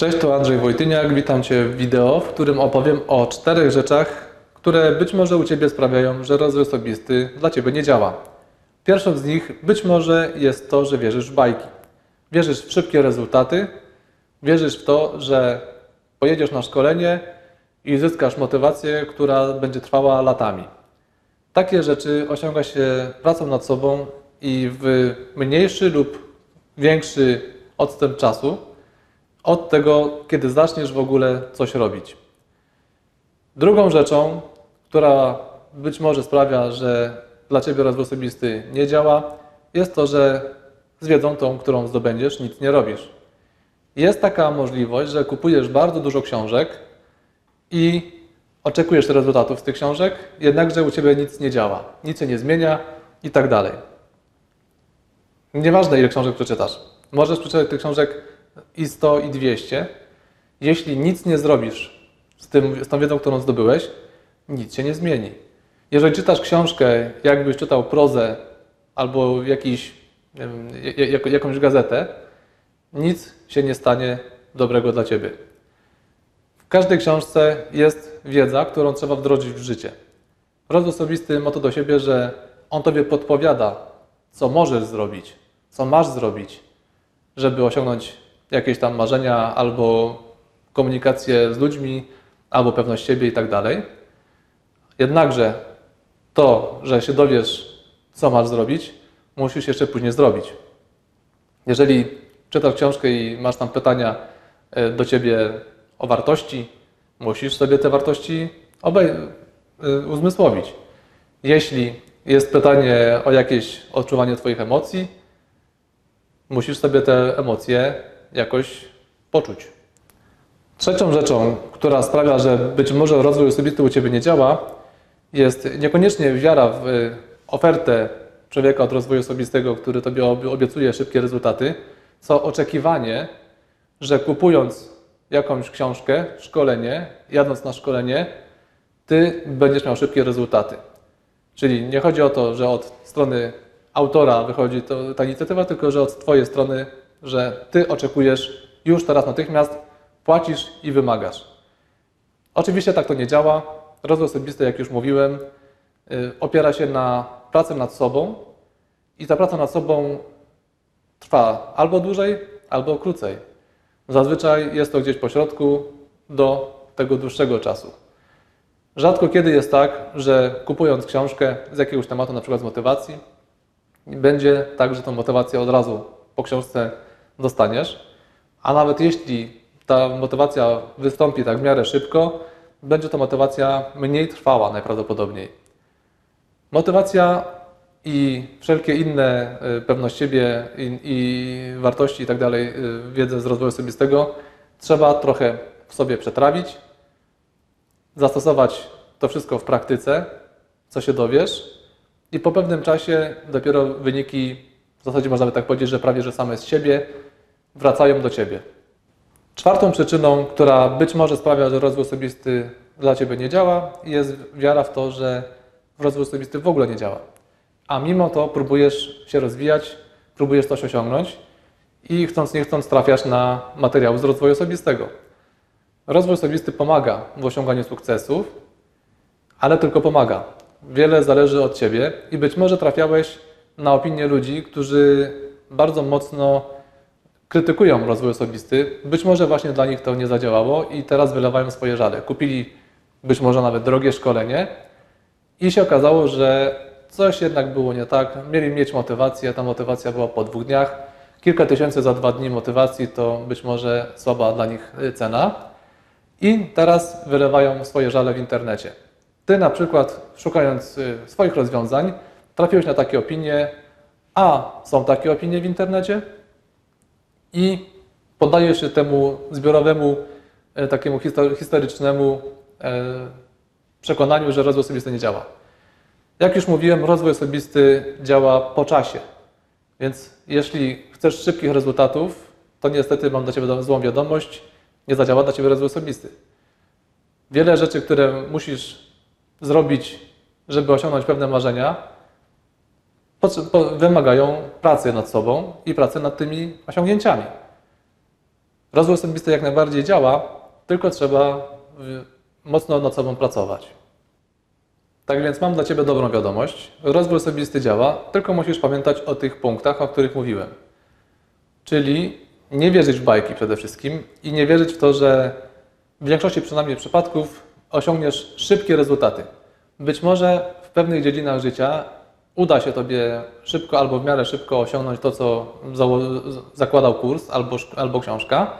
Cześć, to Andrzej Wojtyniak. Witam Cię w wideo, w którym opowiem o czterech rzeczach, które być może u Ciebie sprawiają, że rozwój osobisty dla Ciebie nie działa. Pierwszą z nich być może jest to, że wierzysz w bajki. Wierzysz w szybkie rezultaty, wierzysz w to, że pojedziesz na szkolenie i zyskasz motywację, która będzie trwała latami. Takie rzeczy osiąga się pracą nad sobą i w mniejszy lub większy odstęp czasu od tego, kiedy zaczniesz w ogóle coś robić. Drugą rzeczą, która być może sprawia, że dla Ciebie rozwój osobisty nie działa, jest to, że z wiedzą tą, którą zdobędziesz, nic nie robisz. Jest taka możliwość, że kupujesz bardzo dużo książek i oczekujesz rezultatów z tych książek, jednakże u Ciebie nic nie działa, nic się nie zmienia i tak dalej. Nieważne, ile książek przeczytasz. Możesz przeczytać tych książek i 100, i 200. Jeśli nic nie zrobisz z, tym, z tą wiedzą, którą zdobyłeś, nic się nie zmieni. Jeżeli czytasz książkę, jakbyś czytał prozę albo jakiś, wiem, jak- jakąś gazetę, nic się nie stanie dobrego dla Ciebie. W każdej książce jest wiedza, którą trzeba wdrożyć w życie. Rozwój osobisty ma to do siebie, że on Tobie podpowiada, co możesz zrobić, co masz zrobić, żeby osiągnąć jakieś tam marzenia albo komunikację z ludźmi, albo pewność siebie i tak dalej. Jednakże to, że się dowiesz, co masz zrobić, musisz jeszcze później zrobić. Jeżeli czytasz książkę i masz tam pytania e, do ciebie o wartości, musisz sobie te wartości obej- e, uzmysłowić. Jeśli jest pytanie o jakieś odczuwanie Twoich emocji, musisz sobie te emocje jakoś poczuć. Trzecią rzeczą, która sprawia, że być może rozwój osobisty u Ciebie nie działa, jest niekoniecznie wiara w y, ofertę człowieka od rozwoju osobistego, który Tobie ob- obiecuje szybkie rezultaty, co oczekiwanie, że kupując jakąś książkę, szkolenie, jadąc na szkolenie, Ty będziesz miał szybkie rezultaty. Czyli nie chodzi o to, że od strony autora wychodzi to, ta inicjatywa, tylko że od Twojej strony, że Ty oczekujesz już teraz natychmiast, płacisz i wymagasz. Oczywiście tak to nie działa. Rozwój osobisty, jak już mówiłem, y, opiera się na pracy nad sobą i ta praca nad sobą trwa albo dłużej, albo krócej. Zazwyczaj jest to gdzieś po środku do tego dłuższego czasu. Rzadko kiedy jest tak, że kupując książkę z jakiegoś tematu, na przykład z motywacji, będzie tak, że tą motywację od razu po książce dostaniesz, a nawet jeśli ta motywacja wystąpi tak w miarę szybko, będzie to motywacja mniej trwała najprawdopodobniej. Motywacja i wszelkie inne y, pewność siebie i, i wartości i tak dalej, y, wiedzę z rozwoju osobistego trzeba trochę w sobie przetrawić, zastosować to wszystko w praktyce, co się dowiesz i po pewnym czasie dopiero wyniki, w zasadzie można by tak powiedzieć, że prawie że same z siebie wracają do Ciebie. Czwartą przyczyną, która być może sprawia, że rozwój osobisty dla Ciebie nie działa, jest wiara w to, że rozwój osobisty w ogóle nie działa. A mimo to próbujesz się rozwijać, próbujesz coś osiągnąć i chcąc nie chcąc trafiasz na materiały z rozwoju osobistego. Rozwój osobisty pomaga w osiąganiu sukcesów, ale tylko pomaga. Wiele zależy od Ciebie i być może trafiałeś na opinię ludzi, którzy bardzo mocno krytykują rozwój osobisty. Być może właśnie dla nich to nie zadziałało i teraz wylewają swoje żale. Kupili być może nawet drogie szkolenie i się okazało, że coś jednak było nie tak. Mieli mieć motywację, ta motywacja była po dwóch dniach. Kilka tysięcy za dwa dni motywacji to być może słaba dla nich y, cena. I teraz wylewają swoje żale w internecie. Ty na przykład, szukając y, swoich rozwiązań, trafiłeś na takie opinie, a są takie opinie w internecie i poddajesz się temu zbiorowemu, e, takiemu histo- historycznemu e, przekonaniu, że rozwój osobisty nie działa. Jak już mówiłem, rozwój osobisty działa po czasie. Więc jeśli chcesz szybkich rezultatów, to niestety mam dla Ciebie złą wiadomość, nie zadziała dla Ciebie rozwój osobisty. Wiele rzeczy, które musisz zrobić, żeby osiągnąć pewne marzenia, wymagają pracy nad sobą i pracy nad tymi osiągnięciami. Rozwój osobisty jak najbardziej działa, tylko trzeba y, mocno nad sobą pracować. Tak więc mam dla Ciebie dobrą wiadomość. Rozwój osobisty działa, tylko musisz pamiętać o tych punktach, o których mówiłem. Czyli nie wierzyć w bajki przede wszystkim i nie wierzyć w to, że w większości przynajmniej przypadków osiągniesz szybkie rezultaty. Być może w pewnych dziedzinach życia uda się Tobie szybko albo w miarę szybko osiągnąć to, co zakładał kurs albo, albo książka.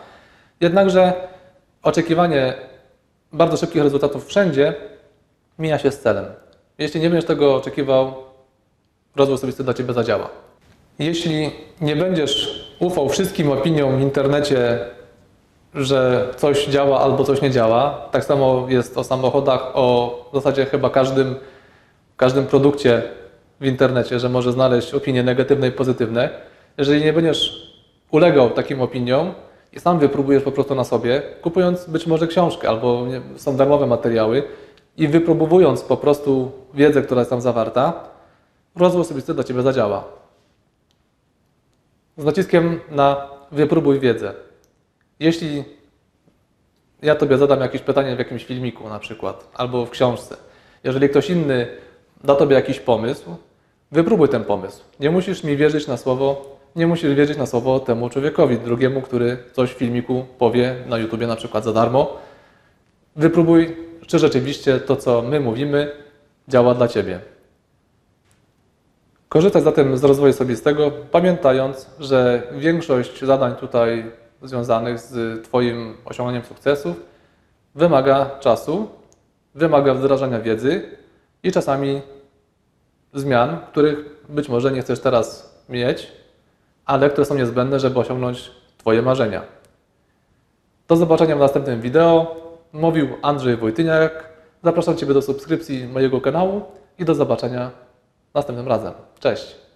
Jednakże oczekiwanie bardzo szybkich rezultatów wszędzie mija się z celem. Jeśli nie będziesz tego oczekiwał, rozwój osobisty dla Ciebie zadziała. Jeśli nie będziesz ufał wszystkim opiniom w internecie, że coś działa albo coś nie działa, tak samo jest o samochodach, o w zasadzie chyba każdym, każdym produkcie w internecie, że może znaleźć opinie negatywne i pozytywne. Jeżeli nie będziesz ulegał takim opiniom i sam wypróbujesz po prostu na sobie, kupując być może książkę albo nie, są darmowe materiały i wypróbowując po prostu wiedzę, która jest tam zawarta, rozwój osobisty dla Ciebie zadziała. Z naciskiem na wypróbuj wiedzę. Jeśli ja Tobie zadam jakieś pytanie w jakimś filmiku na przykład, albo w książce, jeżeli ktoś inny da Tobie jakiś pomysł, wypróbuj ten pomysł. Nie musisz mi wierzyć na słowo, nie musisz wierzyć na słowo temu człowiekowi, drugiemu, który coś w filmiku powie na YouTubie na przykład za darmo. Wypróbuj, czy rzeczywiście to, co my mówimy, działa dla Ciebie. Korzystaj zatem z rozwoju osobistego, pamiętając, że większość zadań tutaj związanych z Twoim osiąganiem sukcesów wymaga czasu, wymaga wdrażania wiedzy i czasami zmian, których być może nie chcesz teraz mieć, ale które są niezbędne, żeby osiągnąć Twoje marzenia. Do zobaczenia w następnym wideo. Mówił Andrzej Wojtyniak. Zapraszam Ciebie do subskrypcji mojego kanału i do zobaczenia następnym razem. Cześć!